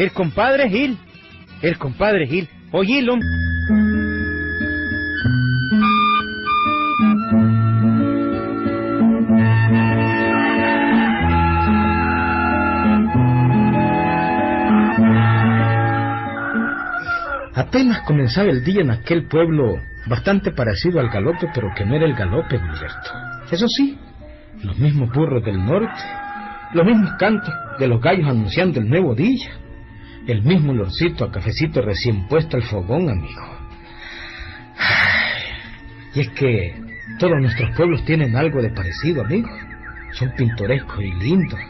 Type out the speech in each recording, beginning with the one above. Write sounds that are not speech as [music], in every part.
El compadre Gil. El compadre Gil. Oílo. Apenas comenzaba el día en aquel pueblo bastante parecido al galope, pero que no era el galope, Gilberto. Eso sí, los mismos burros del norte, los mismos cantos de los gallos anunciando el nuevo día, el mismo olorcito a cafecito recién puesto al fogón, amigo. Y es que todos nuestros pueblos tienen algo de parecido, amigo. Son pintorescos y lindos.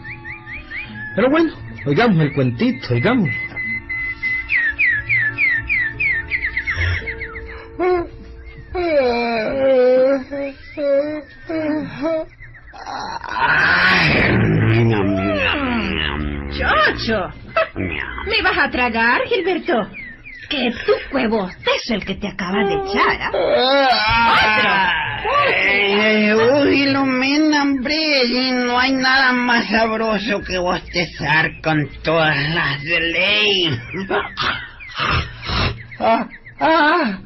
Pero bueno, oigamos el cuentito, oigamos. A tragar, Gilberto? Que tu huevo es el que te acabas de echar, ¿ah? Eh, uy, Ilumina, hombre, y no hay nada más sabroso que bostezar con todas las de ley. Ah, ah,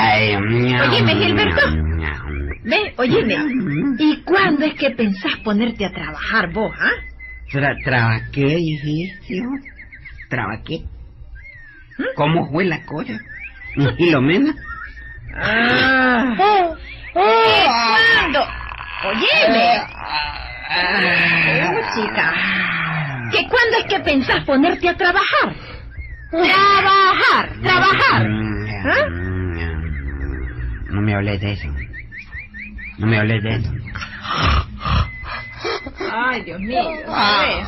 ay, miau, Óyeme, Gilberto. Ve, óyeme, ¿y cuándo es que pensás ponerte a trabajar vos, ah? Tra ¿Traba qué dijiste? ¿Traba qué? ¿Cómo fue la cosa? ¿Ilumina? Ah. ¿Qué cuándo? Óyeme. Oh, chica. ¿Que cuándo es que pensás ponerte a trabajar? Trabajar, trabajar. ¿Ah? No me hables de eso. No me hables de eso. Ay, Dios mío. ¿sabes?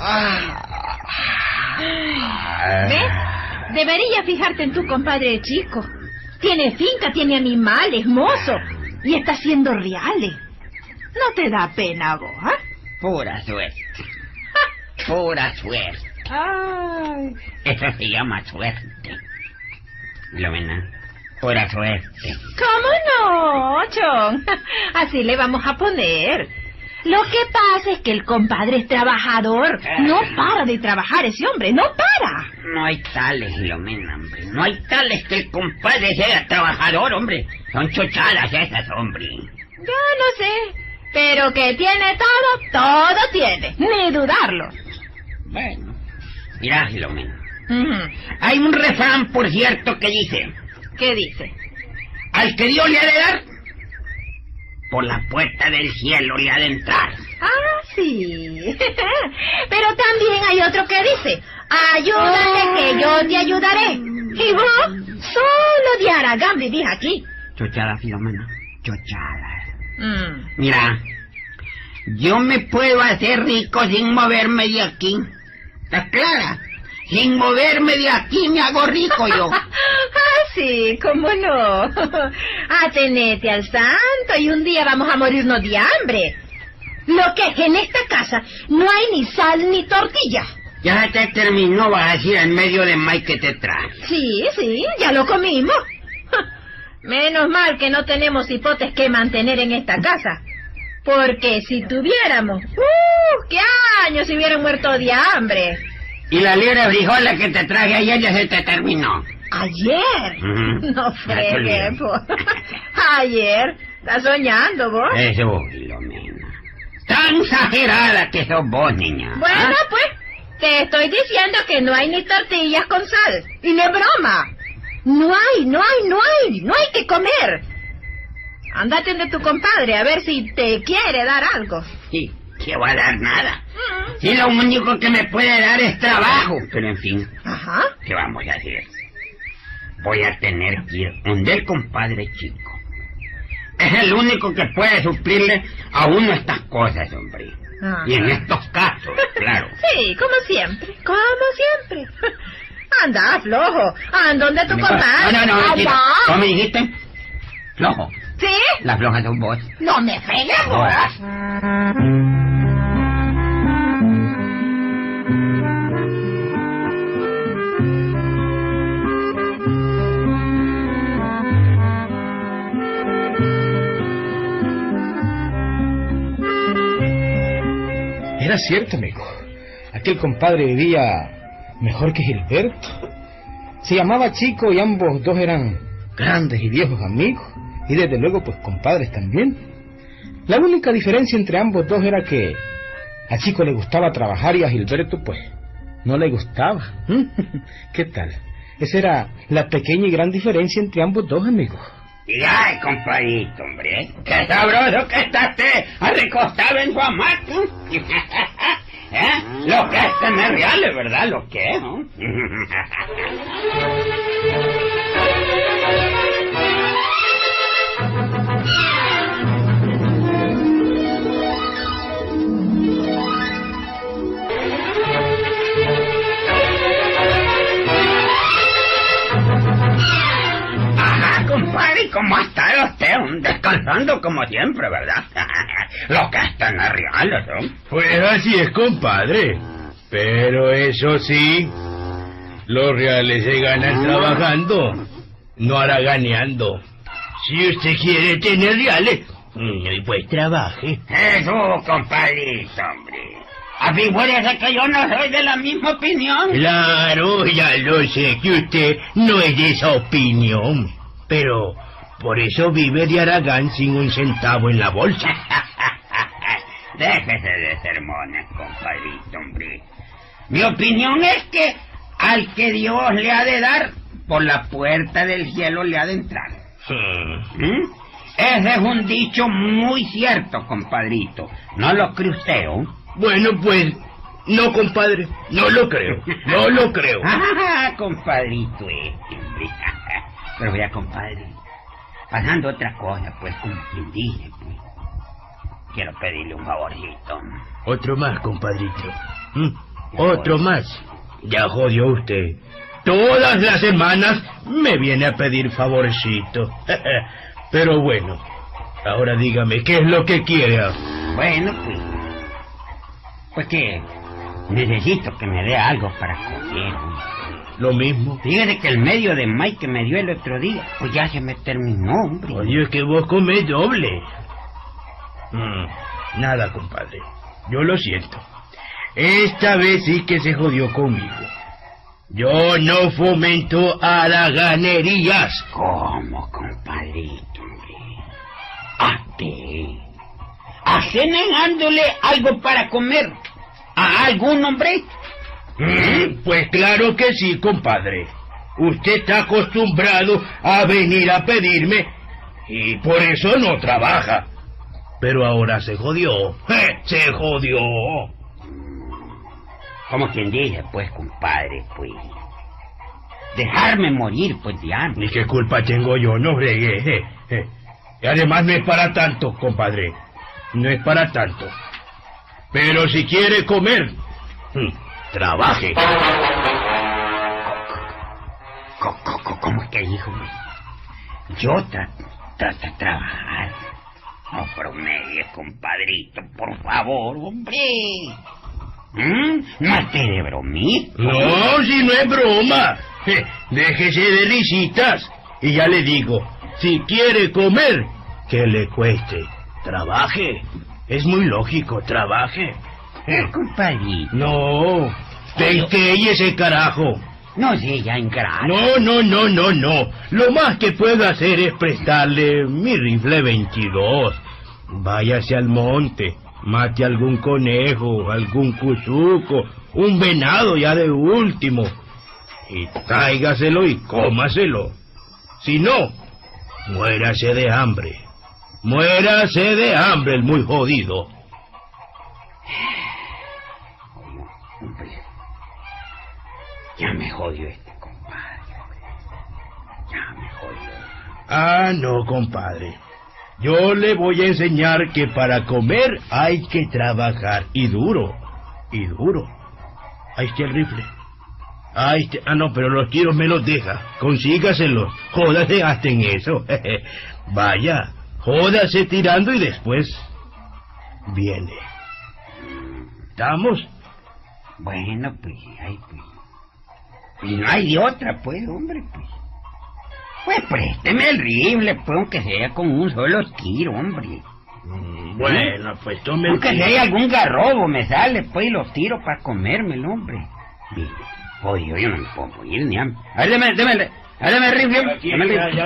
¿Ves? Deberías fijarte en tu compadre chico. Tiene finca, tiene animales, mozo. Y está haciendo reales. ¿No te da pena vos, ah? Pura suerte. Pura suerte. Ay. Eso se llama suerte. Ilumina. Pura suerte. ¿Cómo no, Chon? [laughs] Así le vamos a poner. Lo que pasa es que el compadre es trabajador. No para de trabajar ese hombre, no para. No hay tales, Ilumina, hombre. No hay tales que el compadre sea trabajador, hombre. Son chochadas esas, hombre. Yo no sé. Pero que tiene todo, todo tiene. Ni dudarlo. Bueno. Mira, Ilumina. Ujú. Hay un refrán, por cierto, que dice... ¿Qué dice? Al que Dios le ha de dar, por la puerta del cielo le ha de entrar. Ah, sí. [laughs] Pero también hay otro que dice, ayúdate que yo te ayudaré. Y vos, solo de Aragán vivís aquí. Chochada, Filomena. Chochada. Mm. Mira, yo me puedo hacer rico sin moverme de aquí. ¿Estás clara? Sin moverme de aquí me hago rico yo. [laughs] sí, cómo no. [laughs] Atenete al santo y un día vamos a morirnos de hambre. Lo que es que en esta casa no hay ni sal ni tortilla. Ya te terminó, vas a decir en medio de Mike que te trae. Sí, sí, ya lo comimos. [laughs] Menos mal que no tenemos hipotes que mantener en esta casa. Porque si tuviéramos, ¡uh! ¿Qué años se hubieran muerto de hambre? Y la libra de frijoles que te traje ayer ya se te terminó. ¿Ayer? Ujú. No po. Ayer. ¿Estás soñando vos? Eso, Filomena. Tan exagerada que sos vos, niña. Bueno, ¿Ah? pues, te estoy diciendo que no hay ni tortillas con sal. Y no es broma. No hay, no hay, no hay, no hay que comer. Andate de tu compadre a ver si te quiere dar algo. Sí, que va a dar nada. Si lo único que me puede dar es trabajo. Pero en fin, Ajá. ¿qué vamos a hacer? Voy a tener que ir donde el compadre chico. Es el único que puede suplirle a uno estas cosas, hombre. Ajá. Y en estos casos, [laughs] claro. Sí, como siempre, como siempre. Anda, flojo. Anda donde tu No, compadre. no, no, mentira. Anda. ¿Cómo me dijiste? Flojo. ¿Sí? La floja sos vos. No me fregues, vos. Era cierto, amigo. aquel compadre vivía mejor que Gilberto. Se llamaba Chico y ambos dos eran grandes y viejos amigos, y desde luego pues compadres también. La única diferencia entre ambos dos era que a Chico le gustaba trabajar y a Gilberto pues no le gustaba. [laughs] ¿Qué tal? Esa era la pequeña y gran diferencia entre ambos dos amigos. Y ay, compadrito, hombre, qué sabroso que estás recostado en tu hamaca. [laughs] ¿Eh? Lo que es tener reales, ¿verdad? Lo que es, ¿no? [laughs] ¿cómo está usted? Descansando como siempre, ¿verdad? [laughs] Lo que están reales, ¿no? Pues así es, compadre. Pero eso sí, los reales se ganan trabajando, no haraganeando. Si usted quiere tener reales, mm, pues trabaje. Eso, compadrito, hombre. A mí puede que yo no soy de la misma opinión. Claro, ya lo sé que usted no es de esa opinión. Pero por eso vive de Aragán sin un centavo en la bolsa. [laughs] Déjese de sermones, compadrito, hombre. Mi opinión es que al que Dios le ha de dar, por la puerta del cielo le ha de entrar. ¿Mm? Ese es un dicho muy cierto, compadrito. ¿No lo cree usted, oh? Bueno, pues, no, compadre, no lo creo, no lo creo. [laughs] ah, compadrito este, hombre. [laughs] Pero vea, compadre, pasando otra cosa, pues, como quien dice, pues, quiero pedirle un favorcito. Otro más, compadrito. ¿Mm? Otro más. Ya jodió usted. Todas las semanas me viene a pedir favorcito. [laughs] Pero bueno, ahora dígame, ¿qué es lo que quiere? Bueno, pues... Pues que necesito que me dé algo para comer. Lo mismo. Fíjate que el medio de Mike que me dio el otro día, pues ya se me terminó, hombre. Oye, es que vos comés doble. Mm, nada, compadre. Yo lo siento. Esta vez sí que se jodió conmigo. Yo no fomento a las ganerías. ¿Cómo, compadrito, hombre? ¿A qué? ¿A negándole algo para comer a algún hombre? Mm, pues claro que sí, compadre. Usted está acostumbrado a venir a pedirme y por eso no trabaja. Pero ahora se jodió. ¡Eh! [laughs] Se jodió. Como quien dice, pues, compadre, pues. Dejarme morir, pues, de hambre. ¿Y qué culpa tengo yo? No regué. [laughs] Eh, eh. Y además no es para tanto, compadre. No es para tanto. Pero si quiere comer, mm, trabaje. [laughs] ¿Cómo es que dijo? Yo trato de trabajar. No promedies, compadrito, por favor, hombre. ¿Mm? No esté de bromito. No, si no es broma. Déjese de risitas. Y ya le digo, si quiere comer, que le cueste. Trabaje. Es muy lógico, trabaje. Eh, compadrito. No, que ese carajo. No sé, ya carajo. No, no, no, no, no. Lo más que puedo hacer es prestarle mi rifle 22. Váyase al monte, mate algún conejo, algún cuzuco, un venado ya de último. Y tráigaselo y cómaselo. Si no, muérase de hambre. Muérase de hambre el muy jodido. Ya me jodió este compadre. Ya me jodió. Ah, no, compadre. Yo le voy a enseñar que para comer hay que trabajar. Y duro. Y duro. Ahí está el rifle. Ahí está... Ah, no, pero los tiros me los deja. Consígaselos. Jódase hasta en eso. [laughs] Vaya. Jódase tirando y después viene. ¿Estamos? Bueno, pues, ahí pues. Y no hay de otra, pues, hombre, pues. Pues présteme el rifle, pues, aunque sea con un solo tiro, hombre. Mm, Bueno, pues tome Aunque si hay algún garrobo me sale, pues, y lo tiro para comérmelo, hombre. Mire, oye, yo no me puedo morir ni hambre. A ver, a ver, deme el rifle.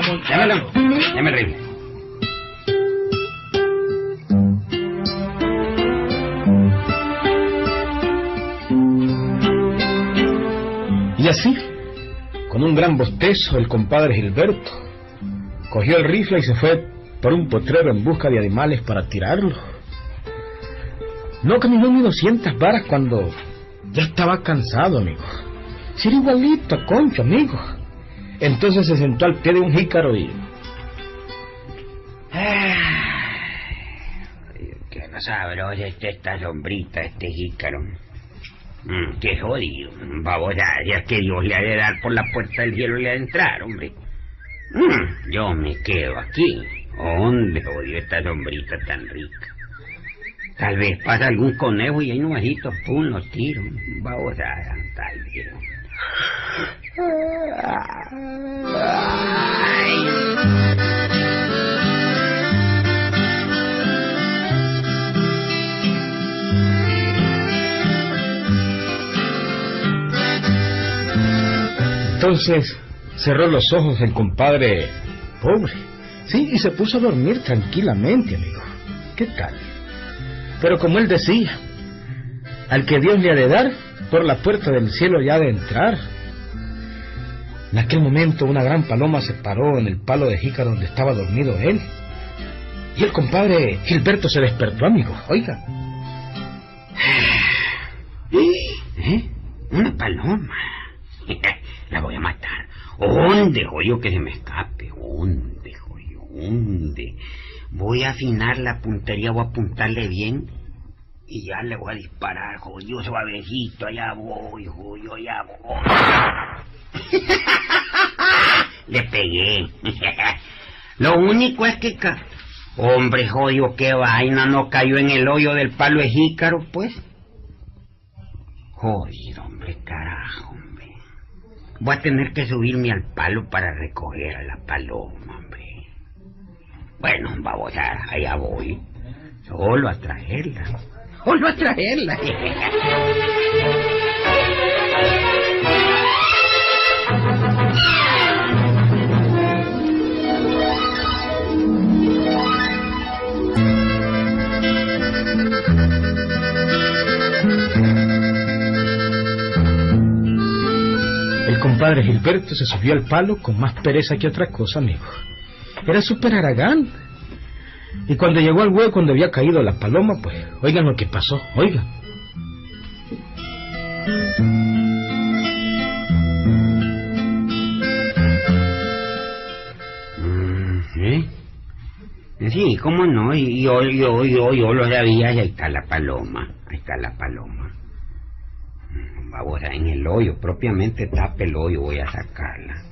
Montado. Démelo, deme el rifle. Así, con un gran bostezo, el compadre Gilberto cogió el rifle y se fue por un potrero en busca de animales para tirarlo. No caminó ni 200 varas cuando ya estaba cansado, amigo. Si era igualito a Concho, amigo. Entonces se sentó al pie de un jícaro y... Ay, qué no sabrosa está esta sombrita, este jícaro. Mm, qué jodido. Babosadas que Dios le ha de dar por la puerta del cielo y le ha de entrar, hombre. Mm, yo me quedo aquí. ¿Dónde jodido esta sombrita tan rica? Tal vez pasa algún conejo y ahí nuevecitos, pum, los tiro. Babosadas, tal vez. Ay. Entonces cerró los ojos el compadre pobre. Sí, y se puso a dormir tranquilamente, amigo. ¿Qué tal? Pero como él decía, al que Dios le ha de dar, por la puerta del cielo ya ha de entrar. En aquel momento una gran paloma se paró en el palo de jícaro donde estaba dormido él. Y el compadre Gilberto se despertó, amigo. Oiga. ¿Eh? Una paloma. La voy a matar. ¿Dónde, joyo, que se me escape? ¿Dónde, joyo? ¿Dónde? Voy a afinar la puntería, voy a apuntarle bien y ya le voy a disparar, joyo, suavecito. Allá voy, joyo, allá voy. [laughs] le pegué. [laughs] Lo único es que... ca- Hombre, joyo, qué vaina, no cayó en el hoyo del palo de jícaro, pues. Jodido, hombre, carajo. Voy a tener que subirme al palo para recoger a la paloma, hombre. Bueno, vamos a, allá voy. Solo a traerla. Solo a traerla. [laughs] compadre Gilberto se subió al palo con más pereza que otra cosa, amigo. Era súper aragán. Y cuando llegó al hueco donde había caído la paloma, pues, oigan lo que pasó, oigan. Mm, ¿Eh? Sí, cómo no, yo, yo, yo, yo lo sabía, ahí está la paloma, ahí está la paloma. Vamos, en el hoyo, propiamente tapa el hoyo, voy a sacarla.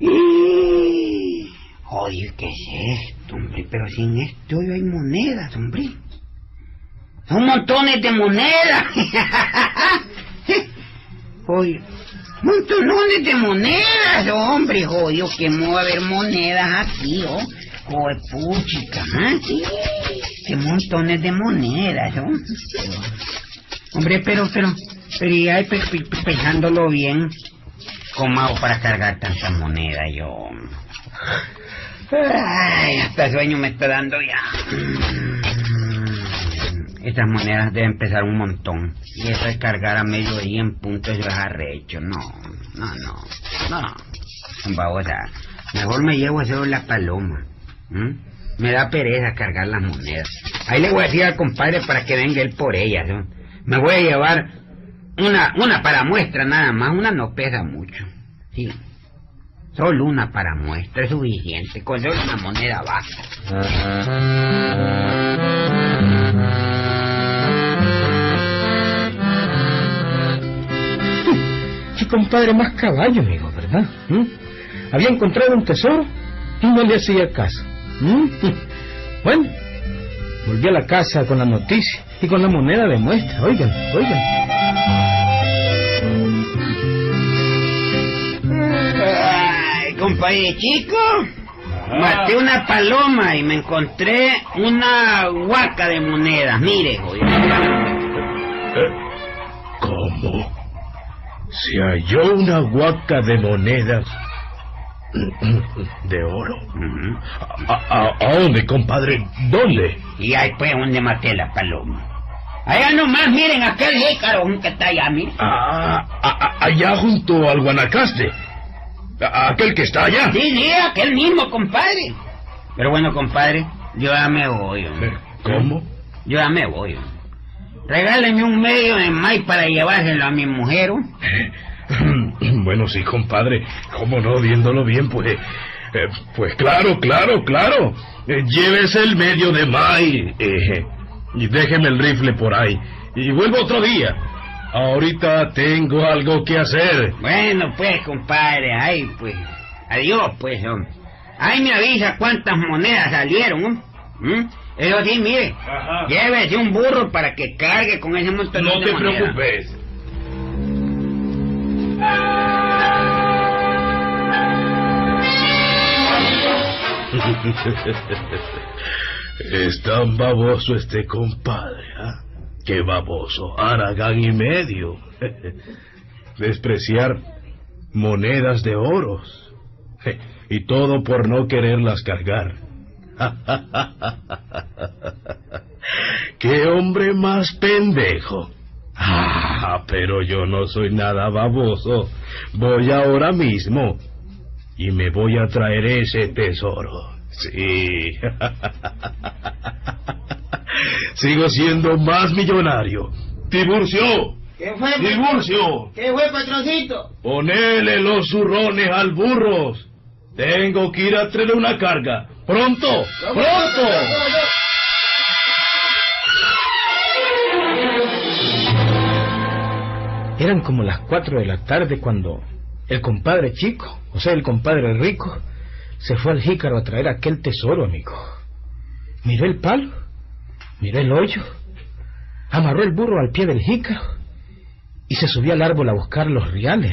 ¡Y! Oye, ¿qué es esto, hombre? Pero si en este hoyo hay monedas, hombre. Son montones de monedas. [laughs] Oye, montones de monedas, hombre, jodido, que me va a haber monedas aquí, oh. Joder, puchica. Sí, que montones de monedas, ¿no? Hombre, pero, pero, pero ya pe- pe- pe- pensándolo bien, ¿cómo hago para cargar tantas monedas yo? Ay, hasta sueño me está dando ya. Estas monedas deben pesar un montón. Y eso es cargar a mediodía en punto, eso es arrecho. No, no, no, no. Babosa, mejor me llevo a hacer la paloma. Me da pereza cargar las monedas. Ahí le voy a decir al compadre para que venga él por ellas. ¿no? Me voy a llevar una, una para muestra nada más. Una no pesa mucho. Sí. Solo una para muestra es suficiente. Con una moneda basta. Qué compadre más caballo, amigo, ¿verdad? ¿Mm? Había encontrado un tesoro y no le hacía caso. ¿Mm? [laughs] Bueno, volví a la casa con la noticia y con la moneda de muestra. Oigan, oigan. Ay, compadre chico. Maté una paloma y me encontré una huaca de monedas. Mire, oye. Eh, ¿Cómo? Se halló una huaca de monedas de oro. ¿A, a- a dónde, compadre? ¿Dónde? Y ahí fue donde maté la paloma. Allá nomás, miren aquel jícaro que está allá, miren. Ah, a- allá junto al Guanacaste. A- aquel que está allá. Sí, sí, aquel mismo, compadre. Pero bueno, compadre, yo ya me voy. hombre. ¿Cómo? Yo ya me voy. hombre. Regáleme un medio de maíz para llevárselo a mi mujer. Bueno, sí, compadre. ¿Cómo no? Viéndolo bien, pues... eh, pues claro, claro, claro. Eh, llévese el medio de maíz. eh, y déjeme el rifle por ahí. Y vuelvo otro día. Ahorita tengo algo que hacer. Bueno, pues, compadre, ay, pues. Adiós, pues, hombre. Ahí me avisa cuántas monedas salieron, hombre. ¿Mm? Eso sí, mire. Ajá. Llévese un burro para que cargue con ese montón No de te monedas. preocupes. [laughs] Es tan baboso este compadre, ¿ah? Qué baboso, Aragán y medio. [laughs] Despreciar monedas de oros. [laughs] Y todo por no quererlas cargar. ¡Qué hombre más pendejo! Ah, pero yo no soy nada baboso. Voy ahora mismo y me voy a traer ese tesoro. Sí. Sigo siendo más millonario. Tiburcio, ¿Qué fue, Tiburcio, ¿Qué fue, patroncito? ponele los zurrones al burros. Tengo que ir a traer una carga. Pronto, pronto. Eran como las cuatro de la tarde cuando el compadre chico, o sea, el compadre rico, se fue al jícaro a traer aquel tesoro, amigo. Miró el palo, miró el hoyo, amarró el burro al pie del jícaro y se subió al árbol a buscar los reales.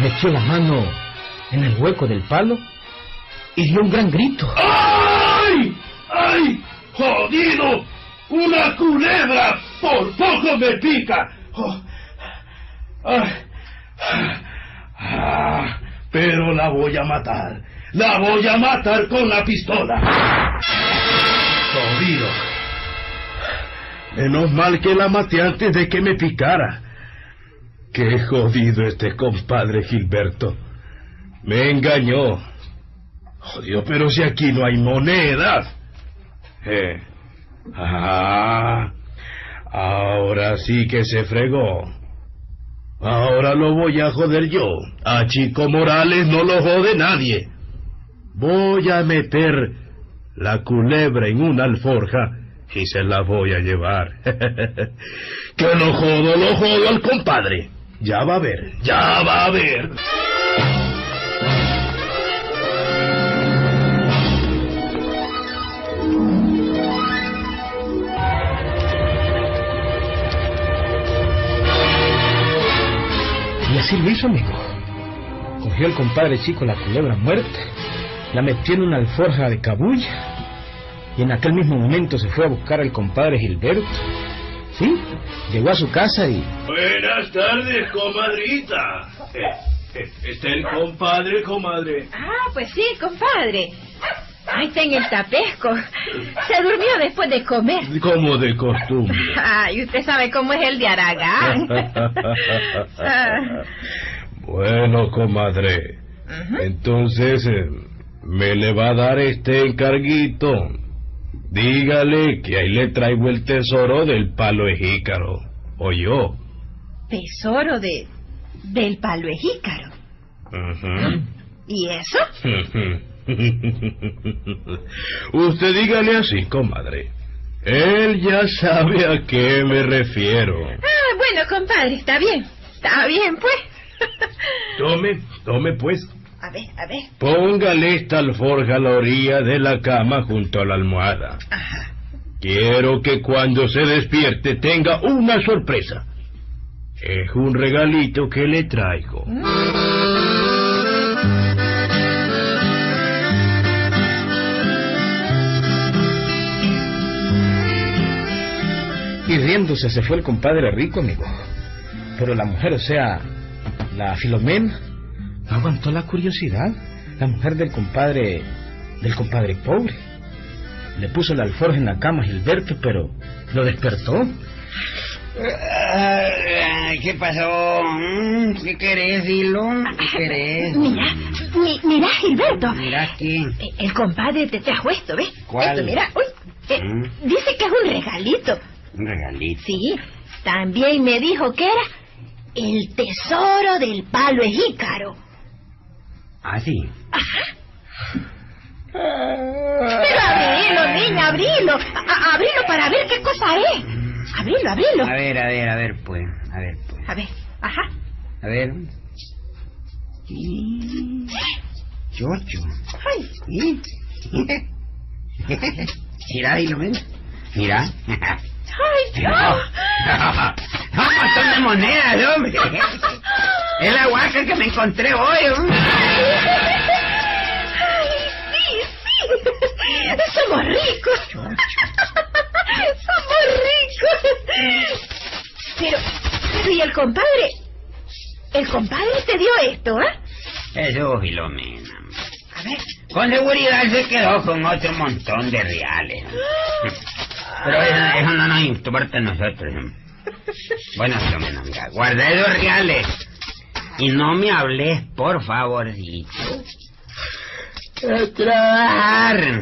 Metió la mano en el hueco del palo y dio un gran grito. ¡Ay! ¡Ay! ¡Jodido! ¡Una culebra! ¡Por poco me pica! Oh. Ay. Ah, pero la voy a matar. La voy a matar con la pistola. Jodido. Menos mal que la maté antes de que me picara. Qué jodido este compadre Gilberto. Me engañó. Jodido, pero si aquí no hay monedas. Eh. Ah, ahora sí que se fregó. Ahora lo voy a joder yo. A Chico Morales no lo jode nadie. Voy a meter la culebra en una alforja y se la voy a llevar. [laughs] que lo jodo, lo jodo al compadre. Ya va a ver, ya va a ver. Así lo hizo, amigo. Cogió el compadre chico la culebra muerta, la metió en una alforja de cabulla, y en aquel mismo momento se fue a buscar al compadre Gilberto. Sí, llegó a su casa y Buenas tardes, comadrita. ¿Está el compadre, comadre? Ah, pues sí, compadre. Ahí está en el tapesco. Se durmió después de comer. Como de costumbre. Ay, usted sabe cómo es el de Aragán. [laughs] Bueno, comadre. Entonces, eh, ¿me le va a dar este encarguito? Dígale que ahí le traigo el tesoro del palo de jícaro. O yo. Tesoro de del palo ejícaro. Ujú. ¿Y eso? [laughs] Usted dígale así, comadre. Él ya sabe a qué me refiero. Ah, bueno, compadre, está bien. Está bien, pues. [laughs] Tome, tome pues. A ver, a ver. Póngale esta alforja a la orilla de la cama junto a la almohada. Ajá. Quiero que cuando se despierte tenga una sorpresa. Es un regalito que le traigo. Riéndose se fue el compadre rico, amigo. Pero la mujer, o sea, la Filomena, no aguantó la curiosidad. La mujer del compadre, del compadre pobre. Le puso la alforja en la cama a Gilberto, pero lo despertó. ¿Qué pasó? Mm, ¿Qué querés, Hilo? ¿Qué querés? Mira, mi- mira, Gilberto. Mira aquí. Eh, El compadre te trajo esto, ¿ves? ¿Cuál? Esto, mira. Uy, eh, Mm. Dice que es un regalito. Un regalito. Sí, también me dijo que era el tesoro del palo ejícaro. Ah, sí. Pero abrilo, niña, abrilo. A- abrilo para ver qué cosa es. Abrilo, abrilo. A ver, a ver, a ver, pues. A ver, pues. A ver, ajá. A ver. Sí. Chocho. Ay, Sí. [laughs] Mira, Hilo, ven. Mira. [laughs] ay, ah. no, un montón de monedas, hombre. [laughs] Es la guaca que me encontré hoy. hombre. Ay, sí, sí. Somos ricos. Somos ricos. Pero, pero, ¿y el compadre? ¿El compadre te dio esto, eh? Eso, Filomena. A ver. Con seguridad se quedó con otro montón de reales. [gasps] [laughs] Pero eso, eso no nos importa a nosotros. Bueno, Filomena, mira, guarda esos reales. Y no me hables, por favorcito. Trabajar.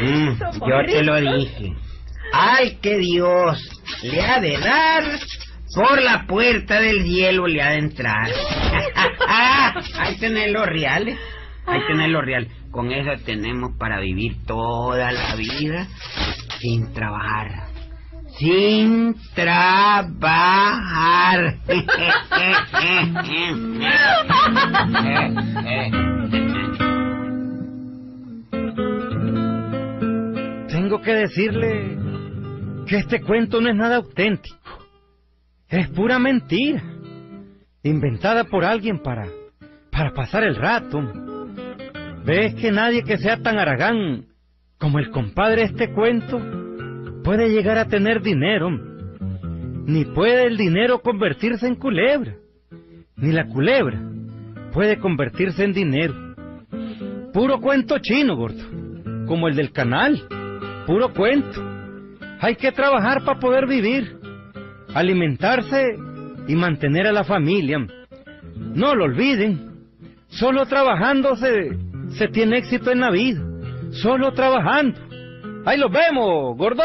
Mm, yo te lo dije. Al que Dios le ha de dar, por la puerta del cielo le ha de entrar. [laughs] Ahí tenés los reales. Ahí tenés los reales. Con eso tenemos para vivir toda la vida sin trabajar. Sin trabajar. [laughs] Tengo que decirle que este cuento no es nada auténtico. Es pura mentira. Inventada por alguien para, para pasar el rato. ¿Ves que nadie que sea tan aragán como el compadre este cuento puede llegar a tener dinero? Ni puede el dinero convertirse en culebra. Ni la culebra puede convertirse en dinero. Puro cuento chino, gordo. Como el del canal. Puro cuento. Hay que trabajar para poder vivir. Alimentarse y mantener a la familia. No lo olviden. Solo trabajando se, se tiene éxito en la vida. Solo trabajando. Ahí los vemos, gordo.